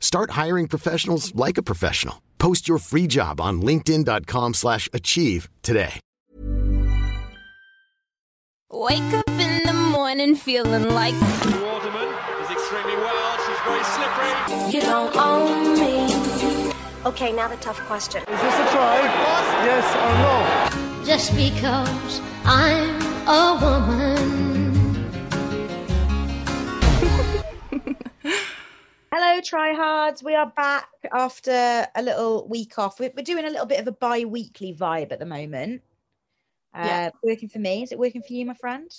Start hiring professionals like a professional. Post your free job on linkedin.com/achieve slash achieve today. Wake up in the morning feeling like Waterman is extremely well. She's very slippery. you don't own me. Okay, now the tough question. Is this a try? Yes or no? just because I'm a woman. Hello, tryhards. We are back after a little week off. We're, we're doing a little bit of a bi weekly vibe at the moment. Uh, Yeah. Working for me. Is it working for you, my friend?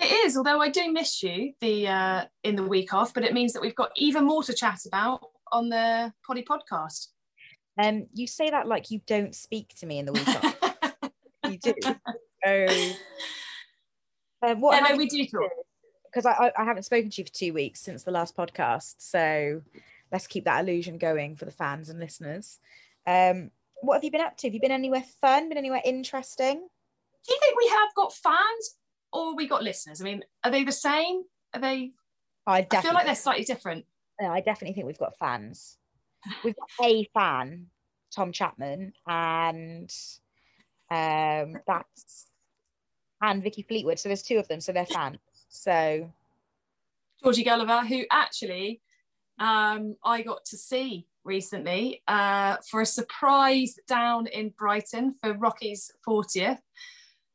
It is, although I do miss you the uh, in the week off, but it means that we've got even more to chat about on the Poddy podcast. Um, you say that like you don't speak to me in the week off. you do. Oh. Uh, what yeah, no, we do talk. Because I, I I haven't spoken to you for two weeks since the last podcast. So let's keep that illusion going for the fans and listeners. Um, what have you been up to? Have you been anywhere fun? Been anywhere interesting? Do you think we have got fans or we got listeners? I mean, are they the same? Are they? I I feel like they're slightly different. Yeah, I definitely think we've got fans. We've got a fan, Tom Chapman, and um, that's and Vicky Fleetwood. So there's two of them, so they're fans. So Georgie Gulliver, who actually um, I got to see recently uh, for a surprise down in Brighton for Rocky's 40th.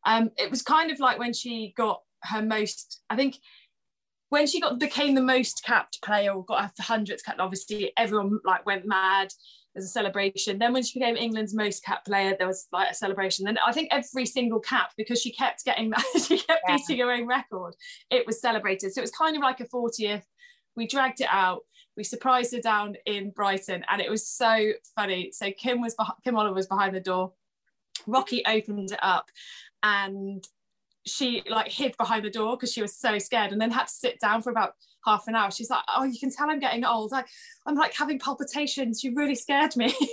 Um, it was kind of like when she got her most, I think, when she got became the most capped player or got her hundredth cap. Obviously, everyone like went mad. There's a celebration. Then when she became England's most capped player, there was like a celebration. Then I think every single cap because she kept getting she kept Yeah. beating her own record. It was celebrated. So it was kind of like a 40th. We dragged it out. We surprised her down in Brighton, and it was so funny. So Kim was Kim Oliver was behind the door. Rocky opened it up, and she like hid behind the door because she was so scared, and then had to sit down for about half an hour. She's like, "Oh, you can tell I'm getting old. Like I'm like having palpitations. You really scared me."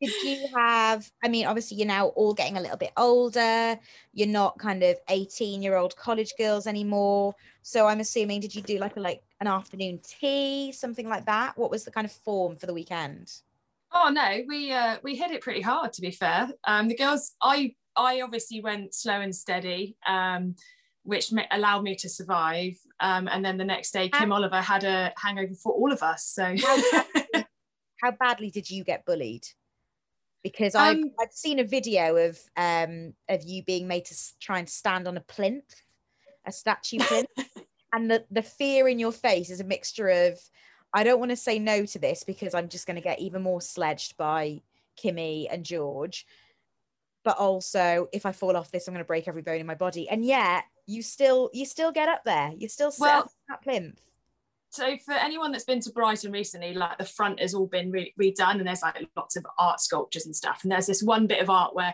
did you have i mean obviously you're now all getting a little bit older you're not kind of 18 year old college girls anymore so i'm assuming did you do like a like an afternoon tea something like that what was the kind of form for the weekend Oh no, we uh, we hit it pretty hard. To be fair, um, the girls, I I obviously went slow and steady, um, which allowed me to survive. Um, and then the next day, Kim Oliver had a hangover for all of us. So how badly did you get bullied because I've, Um, I've seen a video of um of you being made to try and stand on a plinth a statue plinth and the the fear in your face is a mixture of i don't want to say no to this because i'm just going to get even more sledged by kimmy and george but also if i fall off this i'm going to break every bone in my body and yet you still you still get up there you still sit Well- that plinth so for anyone that's been to Brighton recently, like the front has all been re- redone, and there's like lots of art sculptures and stuff. And there's this one bit of art where,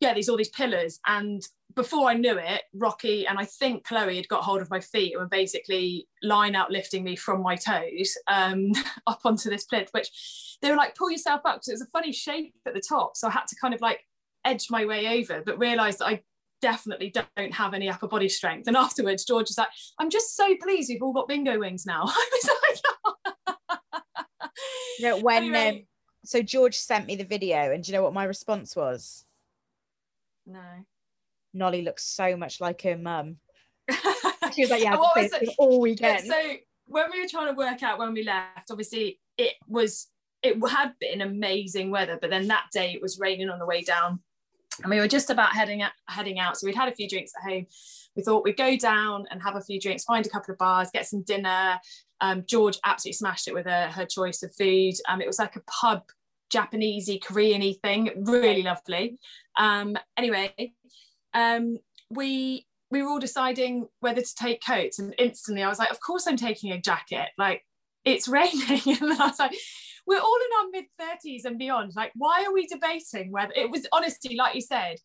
yeah, there's all these pillars. And before I knew it, Rocky and I think Chloe had got hold of my feet and were basically line out lifting me from my toes um, up onto this plinth, which they were like, pull yourself up because it was a funny shape at the top. So I had to kind of like edge my way over, but realised that I definitely don't have any upper body strength. And afterwards, George was like, I'm just so pleased we've all got bingo wings now. I was like, know, when Anyway. um, so George sent me the video, and do you know what my response was? no. Nolly looks so much like her mum. She was like, "Yeah, what was it- all weekend." So when we were trying to work out when we left, obviously it was it had been amazing weather, but then that day it was raining on the way down. And we were just about heading out, heading out. So we'd had a few drinks at home. We thought we'd go down and have a few drinks, find a couple of bars, get some dinner. Um, George absolutely smashed it with her, her choice of food. Um, it was like a pub, Japanesey, Koreany thing, really lovely. Um, anyway, um, we we were all deciding whether to take coats, and instantly I was like, "Of course, I'm taking a jacket. Like it's raining," and I was like we're all in our mid 30s and beyond. Like, why are we debating whether it was honestly, like you said,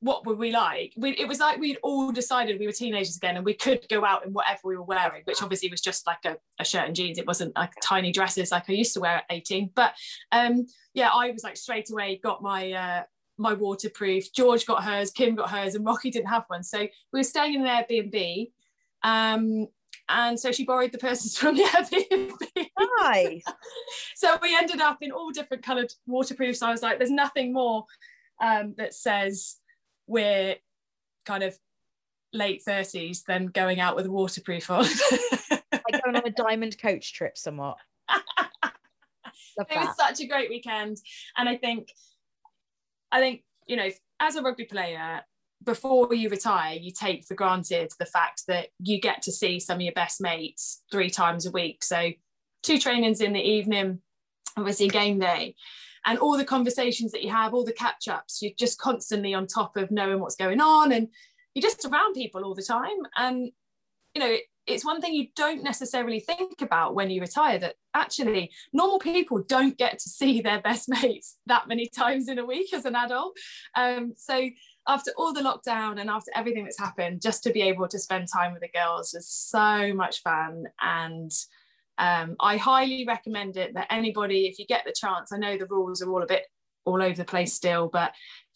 what were we like? We, it was like we'd all decided we were teenagers again and we could go out in whatever we were wearing, which obviously was just like a, a shirt and jeans. It wasn't like tiny dresses like I used to wear at 18. But um, yeah, I was like straight away got my uh, my waterproof. George got hers, Kim got hers, and Rocky didn't have one. So we were staying in an Airbnb. Um, and so she borrowed the purses from the Airbnb. Nice. so we ended up in all different coloured waterproofs. So I was like, there's nothing more um, that says we're kind of late 30s than going out with a waterproof on. like going on a diamond coach trip somewhat. it was such a great weekend. And I think, I think, you know, as a rugby player, before you retire, you take for granted the fact that you get to see some of your best mates three times a week. So, two trainings in the evening, obviously, game day, and all the conversations that you have, all the catch ups, you're just constantly on top of knowing what's going on, and you're just around people all the time. And, you know, it, it's one thing you don't necessarily think about when you retire that actually normal people don't get to see their best mates that many times in a week as an adult. Um, so after all the lockdown and after everything that's happened, just to be able to spend time with the girls was so much fun. And um, I highly recommend it that anybody, if you get the chance, I know the rules are all a bit all over the place still, but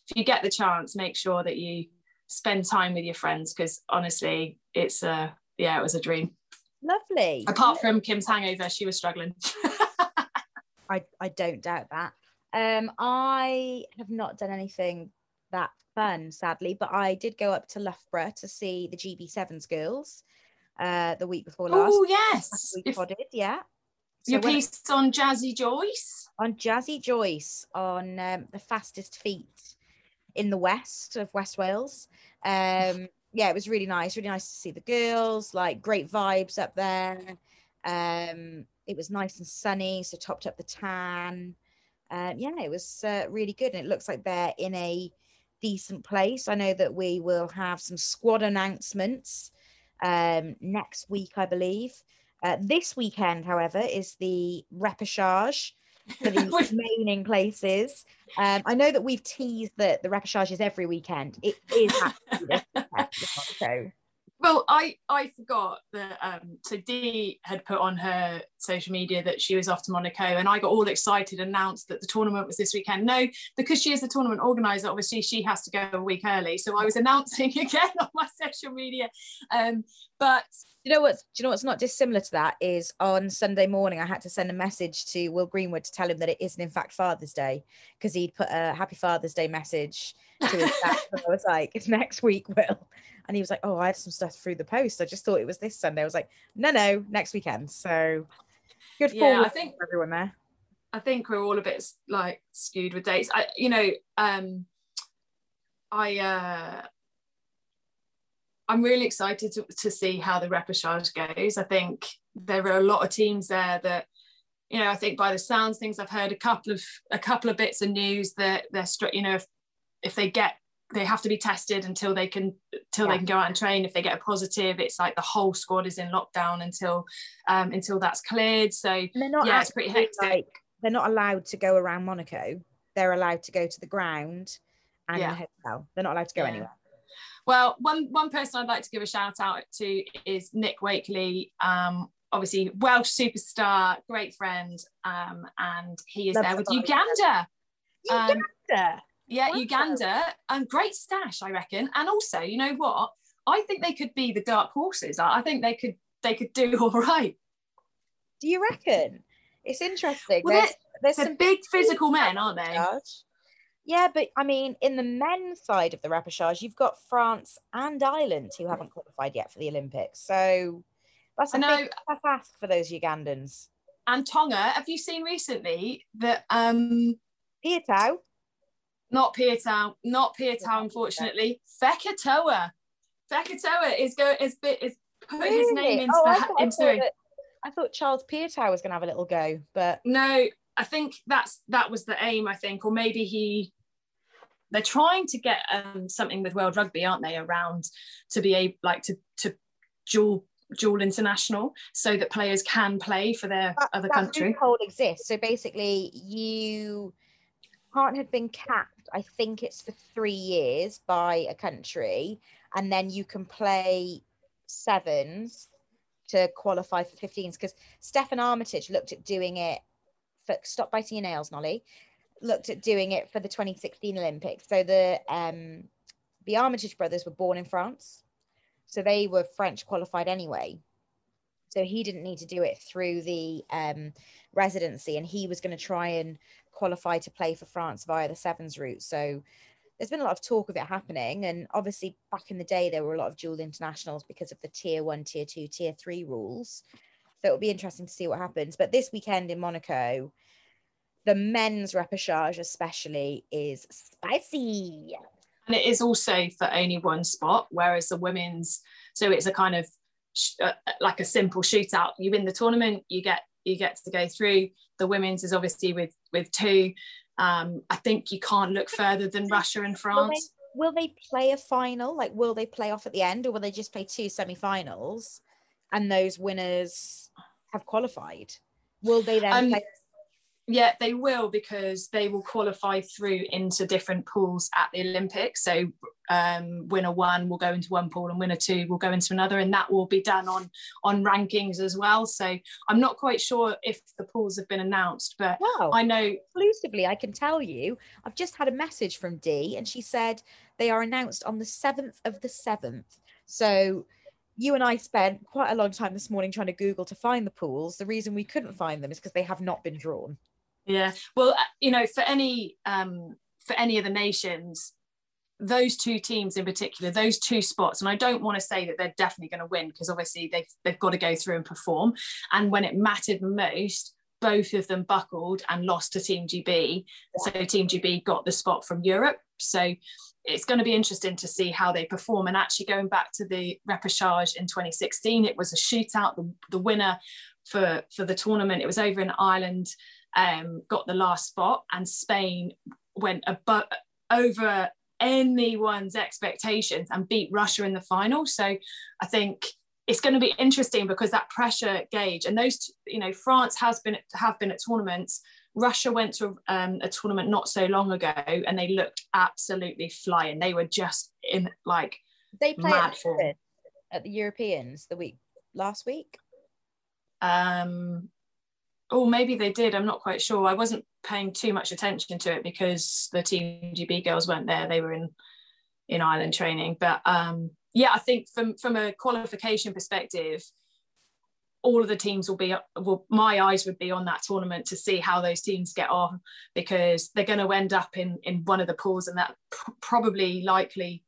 if you get the chance, make sure that you spend time with your friends because honestly, it's a yeah, it was a dream. Lovely. Apart from Kim's hangover, she was struggling. I, I don't doubt that. Um, I have not done anything that fun, sadly. But I did go up to Loughborough to see the GB7s girls uh, the week before last. Oh, yes. We podded, yeah. So Your piece on Jazzy Joyce? On Jazzy Joyce, on um, the fastest feet in the west of West Wales. Um, yeah, it was really nice. Really nice to see the girls, like great vibes up there. Um, it was nice and sunny, so topped up the tan. Uh, yeah, it was uh, really good. And it looks like they're in a decent place. I know that we will have some squad announcements um, next week, I believe. Uh, this weekend, however, is the repechage for the remaining places. Um, I know that we've teased that the repechage is every weekend. It is actually this weekend, so well, I I forgot that um, so Dee had put on her social media that she was off to Monaco, and I got all excited, and announced that the tournament was this weekend. No, because she is the tournament organizer, obviously she has to go a week early. So I was announcing again on my social media. Um, but you know what? Do you know what's not dissimilar to that is on Sunday morning I had to send a message to Will Greenwood to tell him that it isn't in fact Father's Day because he'd put a Happy Father's Day message to his dad. I was like, "It's next week, Will." And he was like, Oh, I have some stuff through the post. I just thought it was this Sunday. I was like, No, no, next weekend. So good yeah, I think everyone there. I think we're all a bit like skewed with dates. I, you know, um, I, uh, I'm really excited to, to see how the repechage goes. I think there are a lot of teams there that, you know, I think by the sounds things I've heard a couple of a couple of bits of news that they're, you know, if, they get they have to be tested until they can until yeah. they can go out and train. If they get a positive it's like the whole squad is in lockdown until um until that's cleared. So yeah it's pretty hectic. like, they're not allowed to go around monaco. They're allowed to go to the ground and yeah. the hotel. They're not allowed to go yeah. anywhere. Well one one person i'd like to give a shout out to is nick wakley um obviously welsh superstar great friend um and he is Love there with uganda. Uganda! Um, yeah, Uganda, and um, great stash, I reckon. And also, you know what? I think they could be the dark horses. I think they could they could do all right. Do you reckon? It's interesting. Well, there's, there's some big physical men, aren't they? Yeah, but I mean, in the men's side of the repechage, you've got France and Ireland who haven't qualified yet for the Olympics. So that's a big tough ask for those Ugandans. And Tonga, have you seen recently that um Piutau? Not Piutau, not Piutau, unfortunately. Fekitoa. Fekitoa is go is bit is put really? his name into oh, the I thought, into I thought, that, I thought Charles Piutau was going to have a little go, but no, I think that's that was the aim. I think, or maybe he. They're trying to get um, something with World Rugby, aren't they? Around to be able, like to to dual dual international, so that players can play for their that, other that country. Hold exists. So basically, you can't have been capped. I think it's for three years by a country, and then you can play sevens to qualify for 15s because Steffon Armitage looked at doing it for stop biting your nails, Nolly. Looked at doing it for the 2016 Olympics. So the um the Armitage brothers were born in France. So they were French qualified anyway. So he didn't need to do it through the um, residency, and he was going to try and qualify to play for France via the sevens route. So there's been a lot of talk of it happening. And obviously, back in the day, there were a lot of dual internationals because of the tier one, tier two, tier three rules. So it'll be interesting to see what happens. But this weekend in Monaco, the men's repechage, especially, is spicy. And it is also for only one spot, whereas the women's, so it's a kind of uh, like a simple shootout. You win the tournament, you get you get to go through. The women's is obviously with with two. Um, I think you can't look further than Russia and France. Will they, will they play a final? Like, will they play off at the end, or will they just play two semi-finals, and those winners have qualified? Will they then um, play yeah, they will because they will qualify through into different pools at the Olympics. So um, winner one will go into one pool and winner two will go into another, and that will be done on on rankings as well. So I'm not quite sure if the pools have been announced, but wow. I know exclusively I can tell you. I've just had a message from Dee, and she said they are announced on the seventh of the seventh. So you and I spent quite a long time this morning trying to Google to find the pools. The reason we couldn't find them is because they have not been drawn. Yeah, well, uh, you know, for any um, for any of the nations, those two teams in particular, those two spots, and I don't want to say that they're definitely going to win because obviously they've they've got to go through and perform. And when it mattered most, both of them buckled and lost to Team GB. So Team GB got the spot from Europe. So it's going to be interesting to see how they perform. And actually, going back to the repechage in 2016, it was a shootout. The, the winner for for the tournament, it was over in Ireland um, got the last spot, and Spain went above over anyone's expectations and beat Russia in the final. So I think it's going to be interesting because that pressure gauge and those, you know, France has been have been at tournaments. Russia went to um, a tournament not so long ago and they looked absolutely flying. They were just in like they played at, at the Europeans the week last week. Um, Oh, maybe they did. I'm not quite sure. I wasn't paying too much attention to it because the Team GB girls weren't there. They were in in Ireland training. But um, yeah, I think from from a qualification perspective, all of the teams will be. Well, my eyes would be on that tournament to see how those teams get on because they're going to end up in in one of the pools, and that pr- probably likely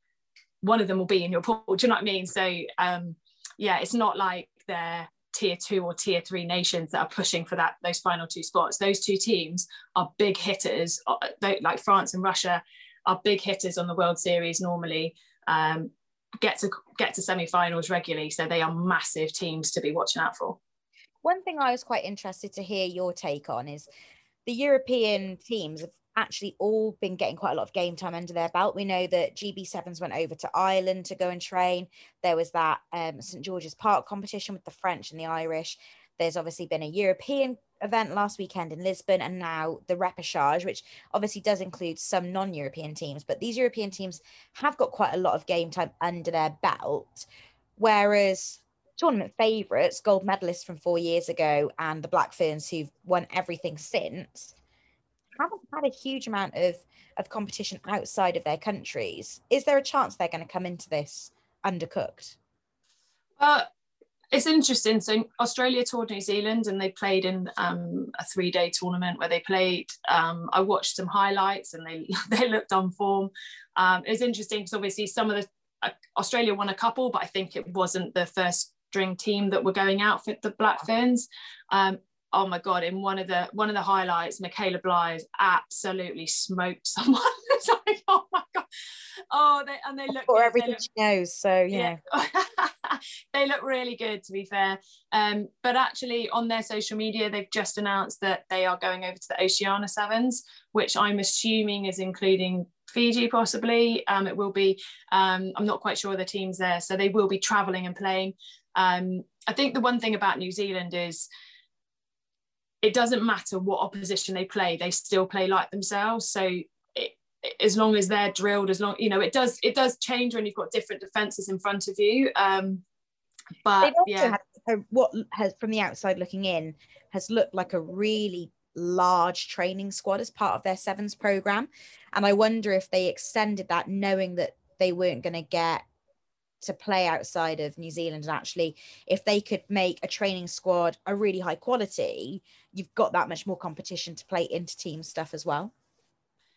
one of them will be in your pool. Do you know what I mean? So um, yeah, it's not like they're tier two or tier three nations that are pushing for that those final two spots. Those two teams are big hitters, uh, like France and Russia are big hitters on the World Series normally. Um, get to get to semi-finals regularly, so they are massive teams to be watching out for. One thing I was quite interested to hear your take on is the European teams have actually all been getting quite a lot of game time under their belt. We know that GB7s went over to Ireland to go and train. There was that um, St George's Park competition with the French and the Irish. There's obviously been a European event last weekend in Lisbon, and now the repechage, which obviously does include some non European teams. But these European teams have got quite a lot of game time under their belt. Whereas tournament favourites, gold medalists from four years ago, and the Black Ferns, who've won everything since, haven't had a huge amount of of competition outside of their countries. Is there a chance they're going to come into this undercooked? Uh, it's interesting. So Australia toured New Zealand and they played in um, a three day tournament where they played. Um, I watched some highlights and they they looked on form. Um, it was interesting because obviously some of the uh, Australia won a couple, but I think it wasn't the first string team that were going out for the Black Ferns. Um, oh my god in one of the one of the highlights michaela blyde absolutely smoked someone it's like, oh my god, oh, they and they look or good. everything look, she knows. So yeah, yeah. they look really good to be fair. Um, but actually, on their social media, they've just announced that they are going over to the Oceania Sevens, which I'm assuming is including Fiji possibly. Um, it will be. Um, I'm not quite sure the teams there, so they will be travelling and playing. Um, I think the one thing about New Zealand is it doesn't matter what opposition they play; they still play like themselves. So it, as long as they're drilled, as long you know, it does it does change when you've got different defenses in front of you. Um, but yeah, had, what has from the outside looking in has looked like a really large training squad as part of their sevens program. And I wonder if they extended that knowing that they weren't going to get to play outside of New Zealand. And actually, if they could make a training squad a really high quality, you've got that much more competition to play into team stuff as well.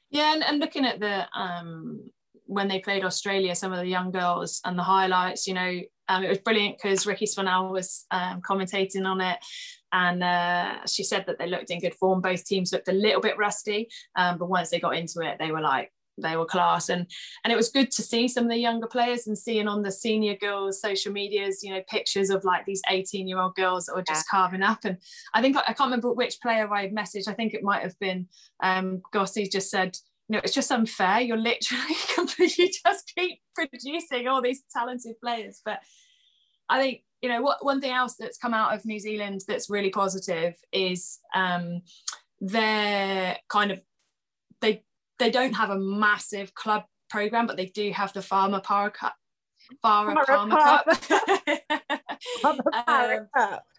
Yeah, and, and looking at the um when they played Australia, some of the young girls and the highlights, you know, um, it was brilliant because Rikki Swannell was um, commentating on it. And uh, she said that they looked in good form. Both teams looked a little bit rusty, um, but once they got into it, they were like, they were class. And and it was good to see some of the younger players and seeing on the senior girls social medias you know pictures of like these 18 year old girls that were just yeah. carving up. And i think i can't remember which player i messaged. I think it might have been um gossi just said you know it's just unfair. You're literally completely just keep producing all these talented players. But i think you know what one thing else that's come out of new zealand that's really positive is um they're kind of they they don't have a massive club program, but they do have the Farmer Para Cup. Farah Palmer Cup. um,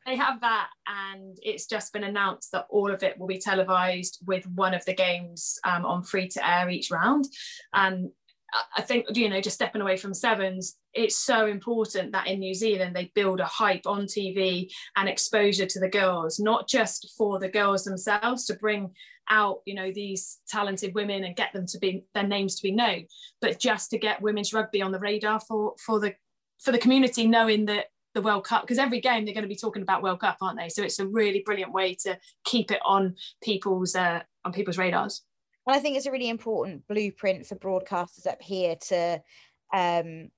They have that, and it's just been announced that all of it will be televised with one of the games um, on free to air each round. And I think, you know, just stepping away from sevens, it's so important that in New Zealand they build a hype on TV and exposure to the girls, not just for the girls themselves to bring out, you know, these talented women and get them to be their names to be known, but just to get women's rugby on the radar for for the for the community, knowing that the World Cup, because every game they're going to be talking about World Cup, aren't they? So it's a really brilliant way to keep it on people's uh, on people's radars. And I think it's a really important blueprint for broadcasters up here to um,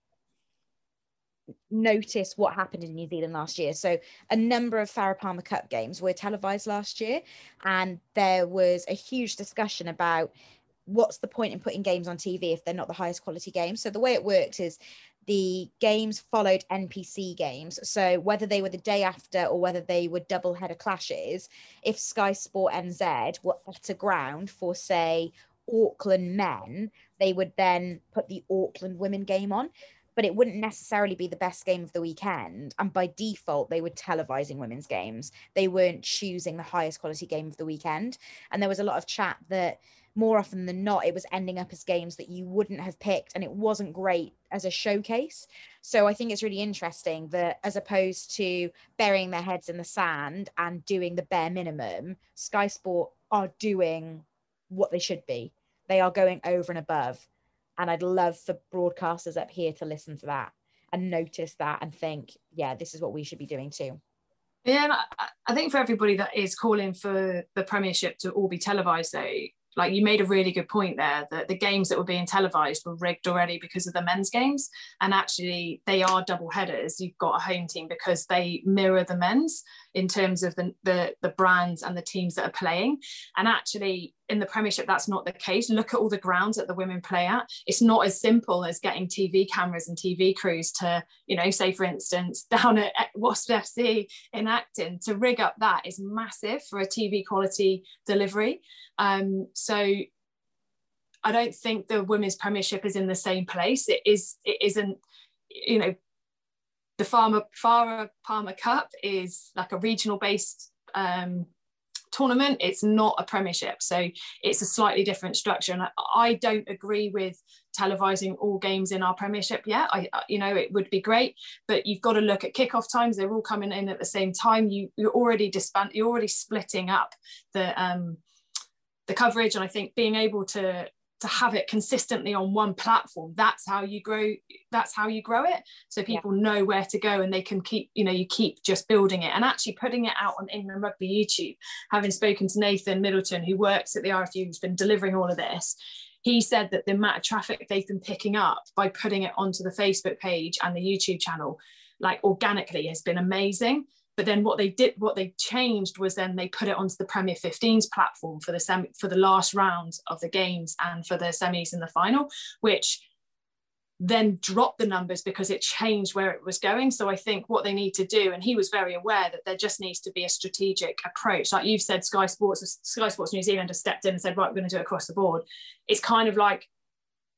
notice what happened in New Zealand last year. So a number of Farah Palmer Cup games were televised last year, and there was a huge discussion about what's the point in putting games on TV if they're not the highest quality games. So the way it worked is the games followed NPC games. So whether they were the day after or whether they were double header clashes, if Sky Sport NZ were at a ground for say Auckland men, they would then put the Auckland women game on but it wouldn't necessarily be the best game of the weekend. And by default, they were televising women's games. They weren't choosing the highest quality game of the weekend. And there was a lot of chat that more often than not, it was ending up as games that you wouldn't have picked, and it wasn't great as a showcase. So I think it's really interesting that as opposed to burying their heads in the sand and doing the bare minimum, Sky Sport are doing what they should be. They are going over and above and I'd love for broadcasters up here to listen to that and notice that and think, yeah, this is what we should be doing too. Yeah, I think for everybody that is calling for the Premiership to all be televised, though, like you made a really good point there that the games that were being televised were rigged already because of the men's games. And actually they are double headers you've got a home team because they mirror the men's in terms of the, the, the brands and the teams that are playing and actually in the premiership that's not the case look at all the grounds that the women play at it's not as simple as getting tv cameras and tv crews to you know say for instance down at wasp fc in acton to rig up that is massive for a tv quality delivery um, so I don't think the women's premiership is in the same place. It is. It isn't. You know, the Farmer Farah Palmer Cup is like a regional based um, tournament. It's not a premiership, so it's a slightly different structure. And I, I, don't agree with televising all games in our premiership yet. I, you know, it would be great, but you've got to look at kickoff times. They're all coming in at the same time. You you're already disband. You're already splitting up the um, the coverage and i think being able to to have it consistently on one platform that's how you grow that's how you grow it so people yeah. know where to go and they can keep you know you keep just building it and actually putting it out on england rugby youtube having spoken to nathan middleton who works at the rfu who's been delivering all of this he said that the amount of traffic they've been picking up by putting it onto the Facebook page and the YouTube channel, like organically, has been amazing. But then what they did, what they changed was then they put it onto the Premier 15s platform for the semi, for the last round of the games and for the semis and the final, which then dropped the numbers because it changed where it was going. So I think what they need to do, and he was very aware that there just needs to be a strategic approach. Like you've said, Sky Sports, Sky Sports New Zealand has stepped in and said, right, we're going to do it across the board. It's kind of like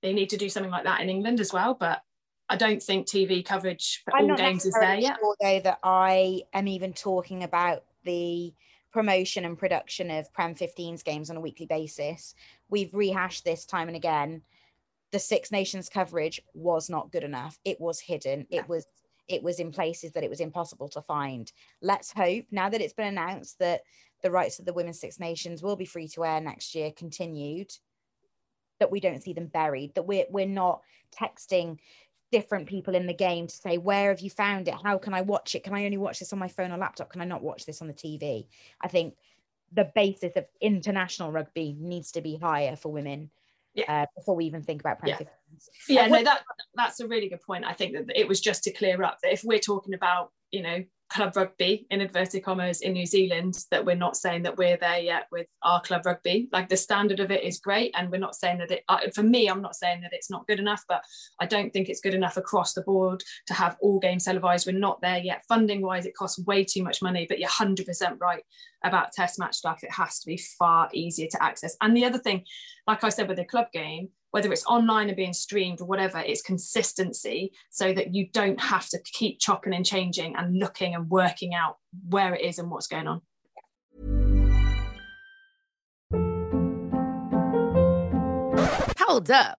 they need to do something like that in England as well. But I don't think TV coverage for I'm all games is there yet. Sure, though that I am even talking about the promotion and production of Prem 15s games on a weekly basis. We've rehashed this time and again the Six Nations coverage was not good enough. It was hidden. Yeah. It was it was in places that it was impossible to find. Let's hope now that it's been announced that the rights of the Women's Six Nations will be free to air next year, continued, that we don't see them buried, that we're we're not texting different people in the game to say, where have you found it? How can I watch it? Can I only watch this on my phone or laptop? Can I not watch this on the TV? I think the basis of international rugby needs to be higher for women yeah. Uh, before we even think about yeah. Yeah, no, that that's a really good point. I think that it was just to clear up that if we're talking about, you know, club rugby in inverted commas in New Zealand that we're not saying that we're there yet with our club rugby. Like the standard of it is great, and we're not saying that it. Uh, for me, I'm not saying that it's not good enough, but I don't think it's good enough across the board to have all games televised. We're not there yet. Funding wise, it costs way too much money. But you're 100% right about Test match stuff. It has to be far easier to access. And the other thing, like I said with the club game, whether it's online or being streamed or whatever, it's consistency so that you don't have to keep chopping and changing and looking and working out where it is and what's going on. Hold up.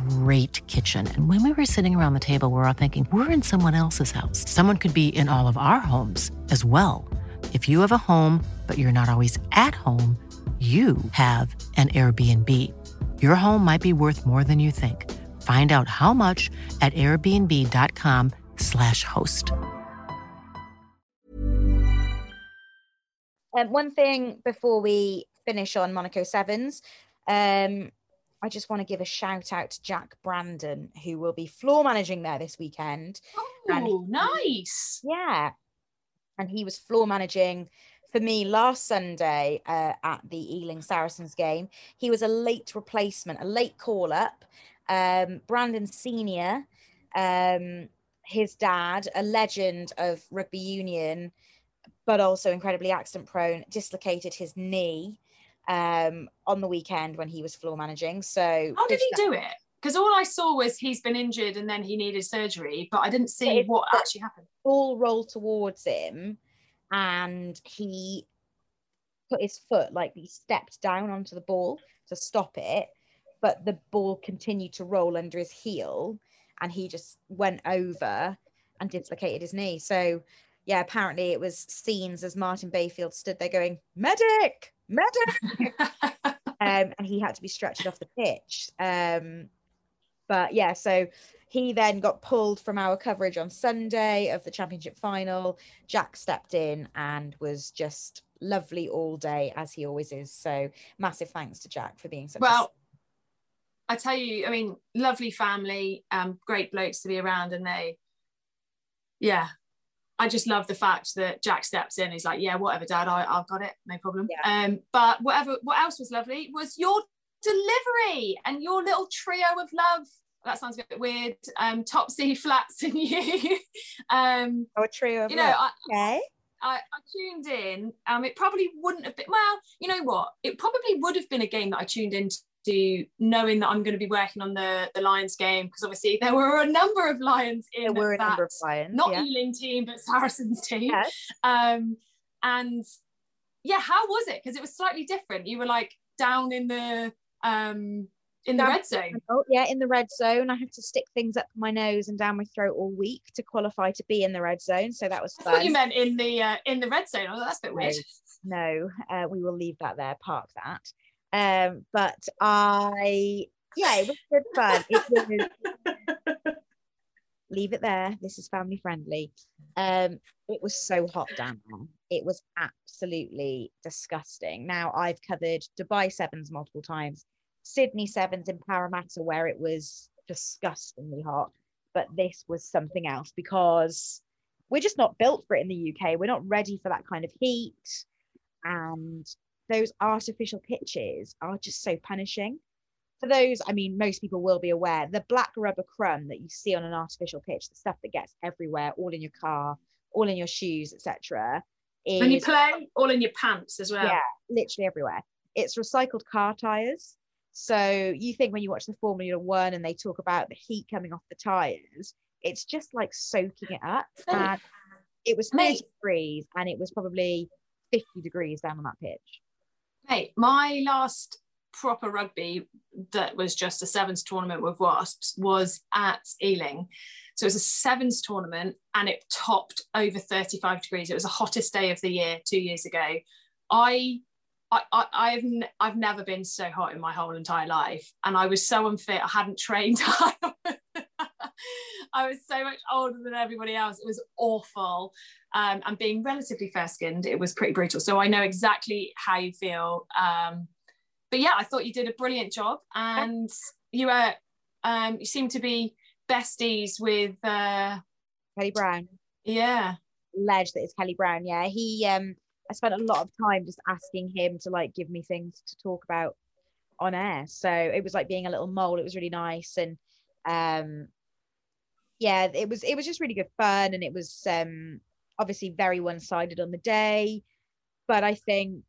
kitchen. And when we were sitting around the table, we we're all thinking, we're in someone else's house. Someone could be in all of our homes as well. If you have a home, but you're not always at home, you have an Airbnb. Your home might be worth more than you think. Find out how much at airbnb.com/slash host. Um, one thing before we finish on Monaco Sevens, um, I just want to give a shout out to Jack Brandon, who will be floor managing there this weekend. Oh, nice. Yeah. And he was floor managing for me last Sunday uh, at the Ealing Saracens game. He was a late replacement, a late call up. Um, Brandon Senior, um, his dad, a legend of rugby union, but also incredibly accident prone, dislocated his knee um, on the weekend when he was floor managing. So how did he do it? Because all I saw was he's been injured and then he needed surgery, but I didn't see what actually happened. All rolled towards him and he put his foot like he stepped down onto the ball to stop it but the ball continued to roll under his heel and he just went over and dislocated his knee so yeah apparently it was scenes as martin bayfield stood there going medic medic um, and he had to be stretched off the pitch um, but yeah so he then got pulled from our coverage on Sunday of the championship final. Jack stepped in and was just lovely all day as he always is. So massive thanks to Jack for being such well. I tell you, I mean, lovely family, um, great blokes to be around, and they, yeah, I just love the fact that Jack steps in. He's like, yeah, whatever, Dad, I, I've got it, no problem. Yeah. Um, but whatever, what else was lovely was your delivery and your little trio of love. That sounds a bit weird. Um, Topsy, Flats, and you. um, a trio of you know, love. I, okay. I, I tuned in. Um, it probably wouldn't have been. Well, you know what? It probably would have been a game that I tuned into, knowing that I'm going to be working on the the Lions game because obviously there were a number of Lions in There were a that, number of Lions, not yeah. Ealing team, but Saracens team. Yes. Um, and yeah, how was it? Because it was slightly different. You were like down in the um in the Down- red zone. Oh, yeah, in the red zone. I had to stick things up my nose and down my throat all week to qualify to be in the red zone. So that was I thought you meant in the uh, in the red zone. Like, that's a bit weird. no, uh, we will leave that there, park that. Um, but I, yeah, it was good fun. It was, leave it there. This is family friendly. Um, it was so hot down there. It was absolutely disgusting. Now I've covered Dubai Sevens multiple times, Sydney Sevens in Parramatta, where it was disgustingly hot. But this was something else because we're just not built for it in the UK. We're not ready for that kind of heat. And those artificial pitches are just so punishing. For those, I mean, most people will be aware the black rubber crumb that you see on an artificial pitch, the stuff that gets everywhere, all in your car, all in your shoes, etc. When you play, all in your pants as well. yeah, literally everywhere. It's recycled car tires. So you think when you watch the Formula One and they talk about the heat coming off the tires, it's just like soaking it up. And it was 30 Mate. degrees and it was probably 50 degrees down on that pitch. Mate, my last proper rugby that was just a sevens tournament with Wasps was at Ealing. So it was a sevens tournament and it topped over 35 degrees. It was the hottest day of the year two years ago. I I, I, I've n- I've never been so hot in my whole entire life, and I was so unfit. I hadn't trained. I was so much older than everybody else. It was awful. Um, and being relatively fair skinned, it was pretty brutal. So I know exactly how you feel. Um, but yeah, I thought you did a brilliant job, and you were um, you seem to be besties with uh, Kelly Brown. yeah. Ledge that is Kelly Brown. Yeah. He um I spent a lot of time just asking him to like give me things to talk about on air. So it was like being a little mole. It was really nice. And um yeah, it was it was just really good fun and it was um obviously very one-sided on the day. But I think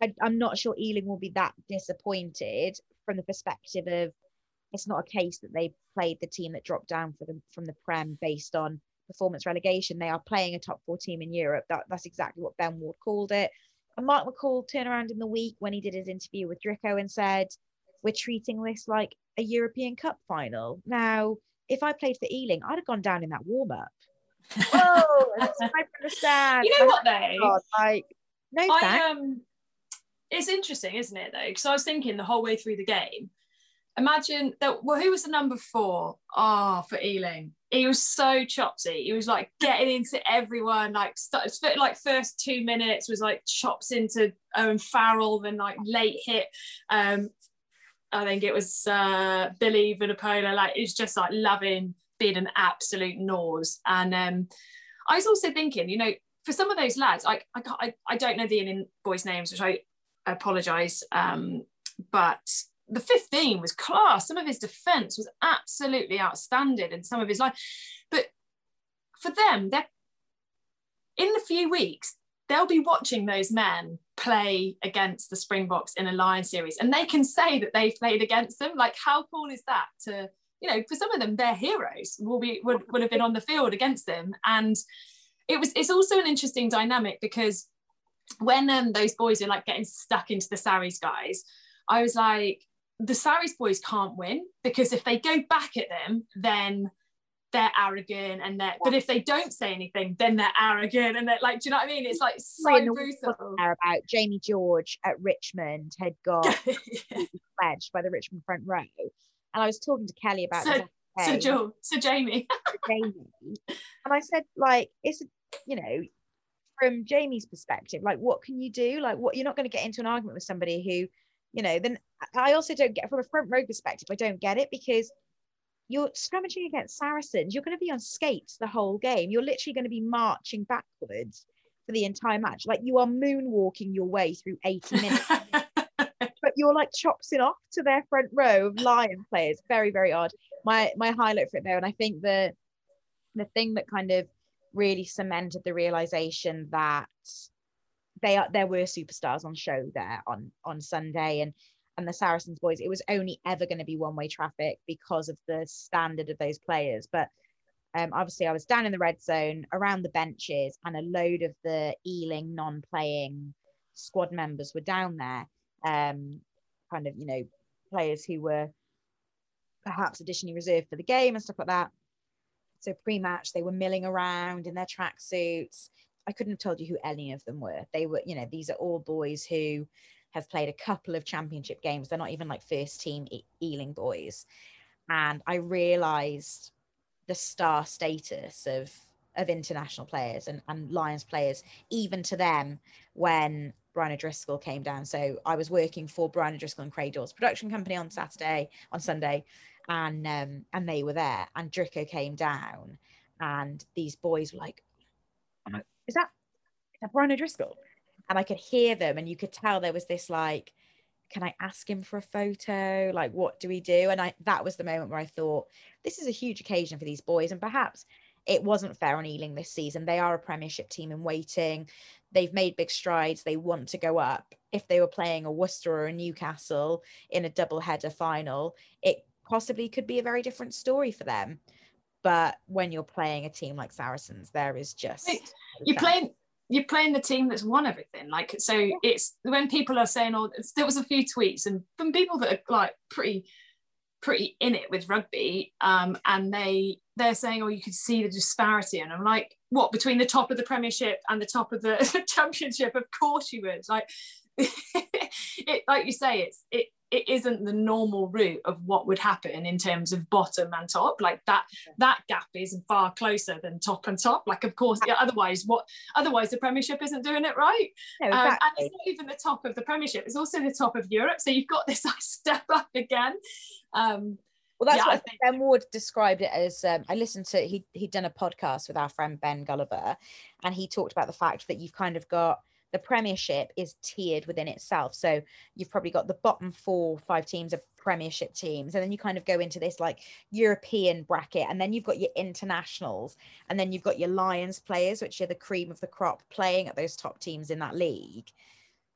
I, I'm not sure Ealing will be that disappointed from the perspective of it's not a case that they played the team that dropped down for them from the Prem based on performance relegation. They are playing a top four team in Europe. That, that's exactly what Ben Ward called it. And Mark McCall turned around in the week when he did his interview with Drico and said, We're treating this like a European Cup final. Now, if I played for Ealing, I'd have gone down in that warm up. Whoa, that's I understand. You know what though? God, like, no I thanks. um, it's interesting, isn't it? Though, because I was thinking the whole way through the game. Imagine that. Well, who was the number four? Ah, for Ealing, he was so chopsy. He was like getting into everyone. Like, start, like first two minutes was like chops into Owen Farrell, then like late hit. Um, I think it was uh, Billy Vunipola. Like, it's just like loving being an absolute nose. And um, I was also thinking, you know, for some of those lads, I I, I, I don't know the Indian boys' names, which I apologise. Um, but the 15 was class. Some of his defence was absolutely outstanding, and some of his life. But for them, they're in the few weeks they'll be watching those men play against the Springboks in a Lion series, and they can say that they've played against them. Like, how cool is that? To you know, for some of them, their heroes will be would, would have been on the field against them, and it was. It's also an interesting dynamic because when um, those boys are like getting stuck into the Sarries guys, I was like, the Sarries boys can't win because if they go back at them, then they're arrogant and they're but if they don't say anything then they're arrogant and they're like do you know what I mean? It's like so brutal. about Jamie George at Richmond had got pledged by the Richmond front row. And I was talking to Kelly about so, so today, Joe so Jamie. Jamie, and I said, like, it's you know, from Jamie's perspective, like, what can you do? Like, what you're not going to get into an argument with somebody who you know, then I also don't get from a front row perspective, I don't get it because you're scrummaging against Saracens. You're going to be on skates the whole game. You're literally going to be marching backwards for the entire match. Like you are moonwalking your way through 80 minutes. but you're like chopsing off to their front row of Lion players. Very, very odd. My my highlight for it though, and I think the the thing that kind of really cemented the realization that they are there were superstars on show there on on Sunday and and the Saracens boys, it was only ever going to be one way traffic because of the standard of those players. But um, obviously, I was down in the red zone around the benches, and a load of the Ealing non playing squad members were down there. Um, kind of, you know, players who were perhaps additionally reserved for the game and stuff like that. So pre match, they were milling around in their tracksuits. I couldn't have told you who any of them were. They were, you know, these are all boys who have played a couple of championship games. They're not even like first team e- Ealing boys. And I realized the star status of of international players and, and Lions players, even to them when Brian O'Driscoll came down. So I was working for Brian O'Driscoll and Craig Dawes production company on Saturday, on Sunday, and um, and they were there. And Drico came down, and these boys were like, "Is that is that Brian O'Driscoll?" And I could hear them, and you could tell there was this like, can I ask him for a photo? Like, what do we do? And I that was the moment where I thought, this is a huge occasion for these boys, and perhaps it wasn't fair on Ealing this season. They are a Premiership team in waiting. They've made big strides. They want to go up. If they were playing a Worcester or a Newcastle in a double header final, it possibly could be a very different story for them. But when you're playing a team like Saracens, there is just you're playing you're playing the team that's won everything. Like so, it's when people are saying, "Oh, there was a few tweets," and from people that are like pretty, pretty in it with rugby, um, and they they're saying, "Oh, you could see the disparity," and I'm like, "What between the top of the Premiership and the top of the Championship? Of course you would." Like, it like you say, it's it it isn't the normal route of what would happen in terms of bottom and top. Like that that gap is far closer than top and top. Like of course yeah, otherwise what otherwise the premiership isn't doing it right. No, exactly. um, and it's not even the top of the premiership it's also the top of europe. So you've got this step up again. Um, well, that's yeah, what Ben Ward described it as. Um, I listened to he he'd done a podcast with our friend Ben Gulliver, and he talked about the fact that you've kind of got the Premiership is tiered within itself. So you've probably got the bottom four, five teams of Premiership teams, and then you kind of go into this like European bracket, and then you've got your internationals, and then you've got your Lions players, which are the cream of the crop, playing at those top teams in that league.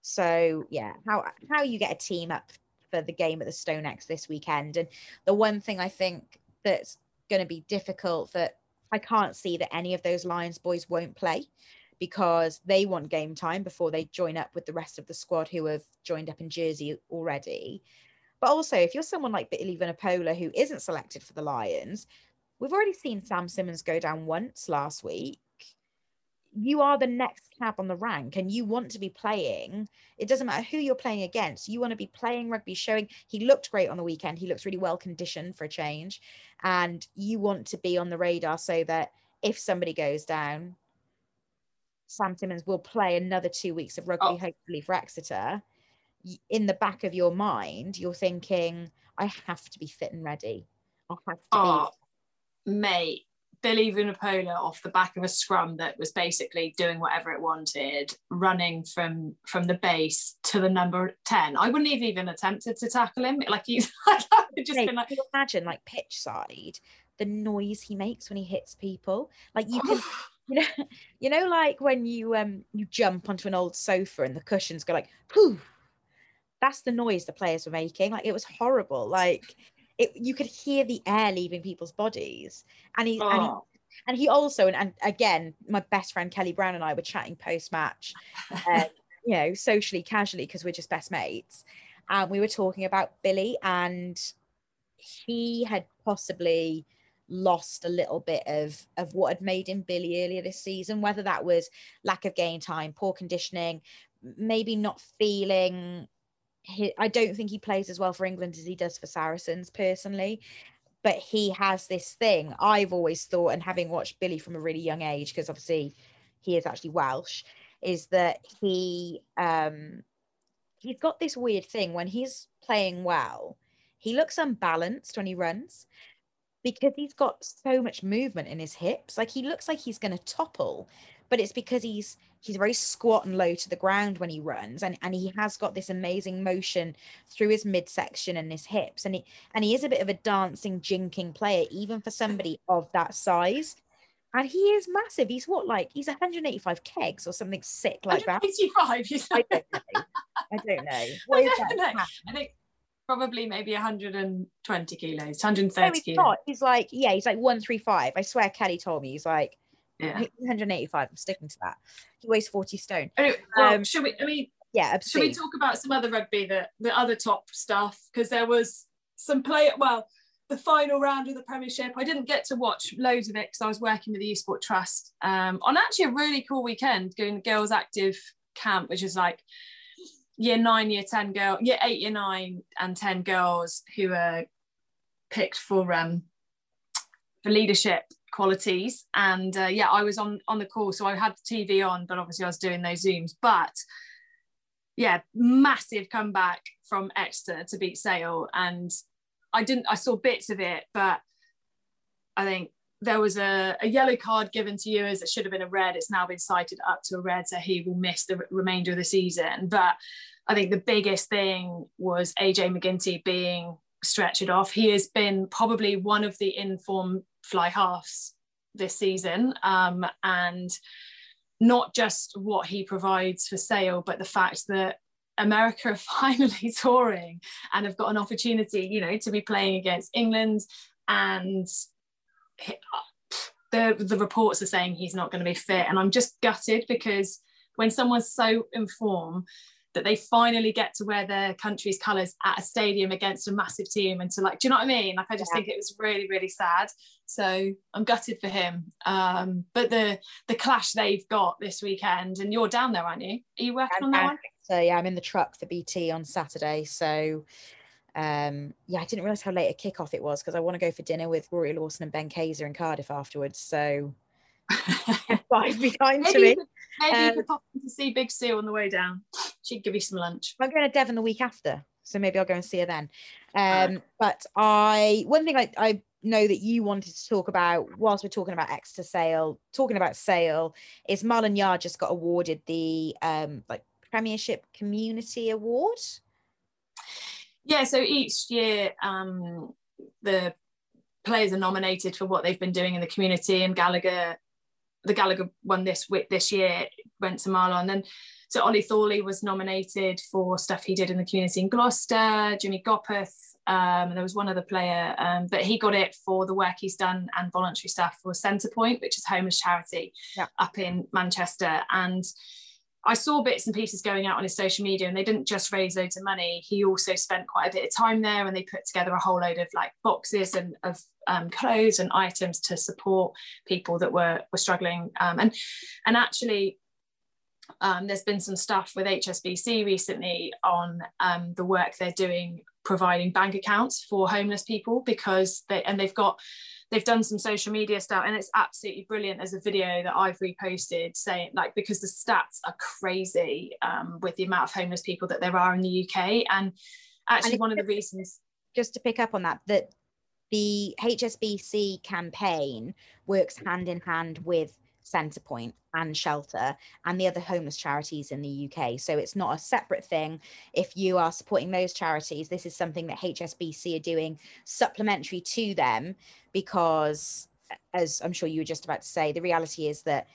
So yeah, how how you get a team up for the game at the StoneX this weekend, and the one thing I think that's going to be difficult that I can't see that any of those Lions boys won't play because they want game time before they join up with the rest of the squad who have joined up in Jersey already. But also, if you're someone like Billy Vunipola who isn't selected for the Lions, we've already seen Sam Simmonds go down once last week. You are the next cab on the rank and you want to be playing. It doesn't matter who you're playing against. You want to be playing rugby, showing he looked great on the weekend. He looks really well conditioned for a change. And you want to be on the radar so that if somebody goes down, Sam Simmonds will play another two weeks of rugby, oh. hopefully for Exeter, in the back of your mind, you're thinking, I have to be fit and ready. I have to oh, be. Mate, Billy Vunipola off the back of a scrum that was basically doing whatever it wanted, running from from the base to the number 10. I wouldn't have even attempted to tackle him. Like he's just Mate, been like imagine like pitch side, the noise he makes when he hits people. Like you can you know, you know, like when you um you jump onto an old sofa and the cushions go like poof. That's the noise the players were making. Like it was horrible. Like it, you could hear the air leaving people's bodies. And he, oh. and he and he also and, and, again, my best friend Kelly Brown and I were chatting post match, um, you know, socially, casually because we're just best mates, and we were talking about Billy and he had possibly lost a little bit of of what had made him Billy earlier this season, whether that was lack of game time, poor conditioning, maybe not feeling. I don't think he plays as well for England as he does for Saracens personally, but he has this thing. I've always thought, and having watched Billy from a really young age, because obviously he is actually Welsh, is that he um he's got this weird thing when he's playing well, he looks unbalanced when he runs because he's got so much movement in his hips. Like he looks like he's going to topple, but it's because he's he's very squat and low to the ground when he runs and, and he has got this amazing motion through his midsection and his hips and he and he is a bit of a dancing jinking player even for somebody of that size. And he is massive. He's what like he's 185 kegs or something sick like that. 185 I don't know. I don't know. What is I, that? don't know. I think probably maybe 120 kilos 130 No, he's kilos. He's like, yeah, he's like 135. I swear Kelly told me he's like yeah 185. I'm sticking to that. He weighs 40 stone. Anyway, well, Um, should we i mean Yeah, should we talk about some other rugby the the other top stuff because there was some play well the final round of the premiership i didn't get to watch loads of it because i was working with the Youth Sport Trust um, on actually a really cool weekend doing the girls active camp which is like year nine year 10 girl year eight year nine and 10 girls who are picked for um for leadership qualities. And uh, yeah i was on on the call so i had the tv on but obviously i was doing those zooms. But yeah massive comeback from exeter to beat sale. And i didn't i saw bits of it but i think there was a, a yellow card given to you as it should have been a red it's now been cited up to a red so he will miss the remainder of the season but i think the biggest thing was AJ MacGinty being stretched off he has been probably one of the informed fly halves this season um, and not just what he provides for sale, but the fact that America are finally touring and have got an opportunity, you know, to be playing against England. And the the reports are saying he's not going to be fit, and I'm just gutted because when someone's so informed that they finally get to wear their country's colours at a stadium against a massive team and to like do you know what I mean? Like I just Yeah. think it was really really sad. So I'm gutted for him. Um but the the clash they've got this weekend and you're down there aren't you? Are you working on that one? So yeah, I'm in the truck for BT on Saturday. So um yeah, I didn't realize how late a kickoff it was because I want to go for dinner with Rory Lawson and Ben Kaiser in Cardiff afterwards. So five be kind to maybe, me. you could, maybe you Um, could pop in to see Big Sue on the way down she'd give you some lunch I'm going to Devon the week after, so maybe I'll go and see her then. Um, Right. But I, one thing I, I know that you wanted to talk about whilst we're talking about Exeter Sale, talking about Sale, is Marlon Yarde just got awarded the um like Premiership Community Award. Yeah, so each year um, the players are nominated for what they've been doing in the community, and Gallagher, the Gallagher one this this year went to Marlon, and so Ollie Thorley was nominated for stuff he did in the community in Gloucester, Jimmy Gopperth, um, and there was one other player, um, but he got it for the work he's done and voluntary stuff for Centrepoint, which is homeless charity Yeah. up in Manchester, and I saw bits and pieces going out on his social media, and they didn't just raise loads of money. He also spent quite a bit of time there, and they put together a whole load of like boxes and of um, clothes and items to support people that were were struggling. Um, and and actually, um, there's been some stuff with HSBC recently on um, the work they're doing providing bank accounts for homeless people because they and they've got they've done some social media stuff and it's absolutely brilliant as a video that I've reposted saying like because the stats are crazy um, with the amount of homeless people that there are in the UK and actually it's one of the reasons Just to pick up on that, that the HSBC campaign works hand in hand with Centrepoint and Shelter and the other homeless charities in the UK. So it's not a separate thing. If you are supporting those charities, this is something that HSBC are doing supplementary to them because, as I'm sure you were just about to say, the reality is that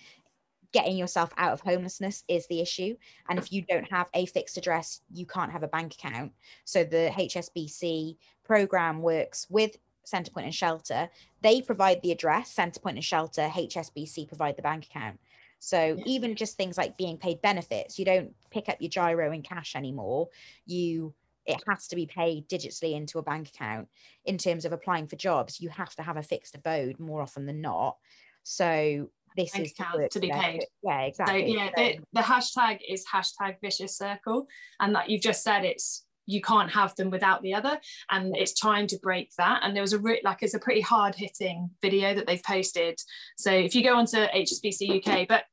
getting yourself out of homelessness is the issue. And if you don't have a fixed address, you can't have a bank account. So the HSBC program works with Centrepoint and Shelter. They provide the address, Centrepoint and Shelter, HSBC provide the bank account. So Yeah. even just things like being paid benefits, you don't pick up your giro in cash anymore. You it has to be paid digitally into a bank account. In terms of applying for jobs, you have to have a fixed abode more often than not. So this Bank is account to be there. paid. Yeah, so exactly. yeah So- the, the hashtag is hashtag vicious circle and that you've just said it's you can't have them without the other and it's time to break that and there was a re- like it's a pretty hard hitting video that they've posted so if you go onto hsbc uk but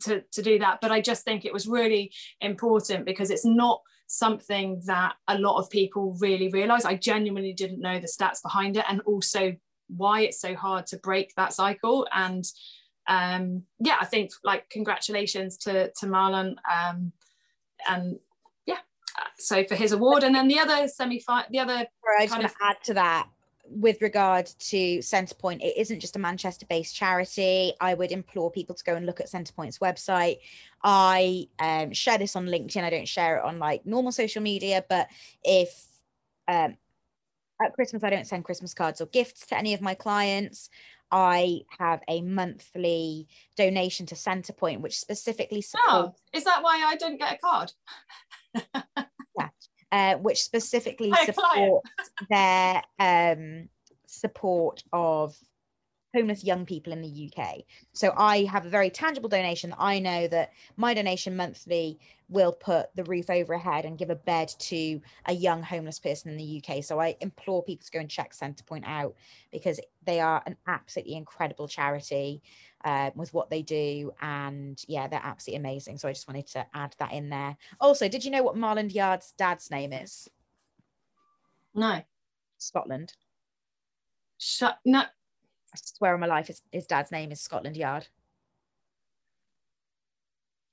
to, to do that but i just think it was really important because it's not something that a lot of people really realize. I genuinely didn't know the stats behind it and also why it's so hard to break that cycle. And um, yeah, I think like congratulations to to Marlon. Um, and so for his award, and then the other semi the other. I just want to add to that with regard to Centrepoint, it isn't just a Manchester based charity. I would implore people to go and look at Centrepoint's website. I um, share this on LinkedIn. I don't share it on like normal social media, but if um, at Christmas I don't send Christmas cards or gifts to any of my clients, I have a monthly donation to Centrepoint, which specifically supports. Oh, is that why I don't get a card? yeah uh, which specifically supports their um, support of homeless young people in the UK. So I have a very tangible donation. I know that my donation monthly will put the roof over a head and give a bed to a young homeless person in the UK. So I implore people to go and check Centrepoint out because they are an absolutely incredible charity uh, with what they do. And yeah, they're absolutely amazing. So I just wanted to add that in there. Also, did you know what Marlon Yarde's dad's name is? No. Scotland. Shut no. I swear on my life, his, his dad's name is Scotland Yard.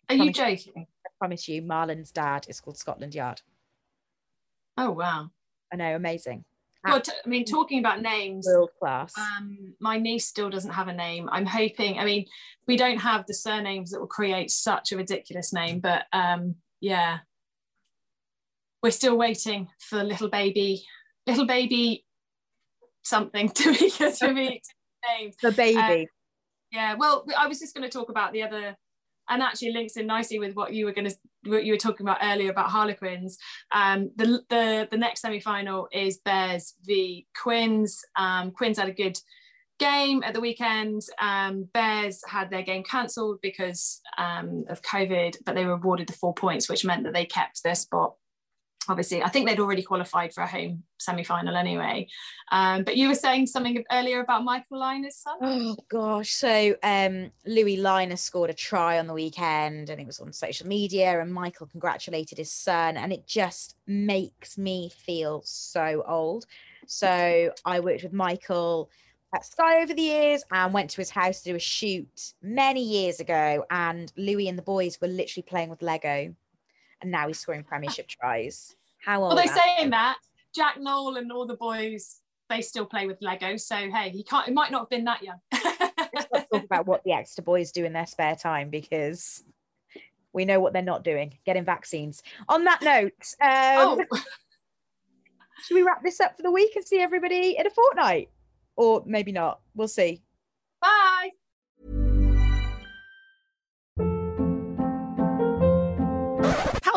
Are you joking? I promise you, Marlon's dad is called Scotland Yard. Oh wow! I know, amazing. Well, t- I mean, talking about names, world class. Um, my niece still doesn't have a name. I'm hoping. I mean, we don't have the surnames that will create such a ridiculous name, but um, yeah, we're still waiting for little baby, little baby, something to be to be named. The baby. Um, yeah. Well, I was just going to talk about the other and actually links in nicely with what you were going to what you were talking about earlier about Harlequins. Um, the the the next semi final is Bears v Quins. Um, Quins had a good game at the weekend. Um, Bears had their game cancelled because um, of COVID, but they were awarded the four points, which meant that they kept their spot obviously i think they'd already qualified for a home semi-final anyway. Um, but you were saying something earlier about michael Lynagh's son. Oh gosh. So um, louis Lynagh scored a try on the weekend and it was on social media and michael congratulated his son and it just makes me feel so old. So i worked with michael at Sky over the years and went to his house to do a shoot many years ago. And Louis and the boys were literally playing with Lego and now he's scoring premiership tries. How? Well, they're saying that Jack Nowell and all the boys they still play with Lego. So hey, he can't. It might not have been that young. Let's talk about what the Exeter boys do in their spare time because we know what they're not doing: getting vaccines. On that note, um, oh. should we wrap this up for the week and see everybody in a fortnight, or maybe not? We'll see. Bye.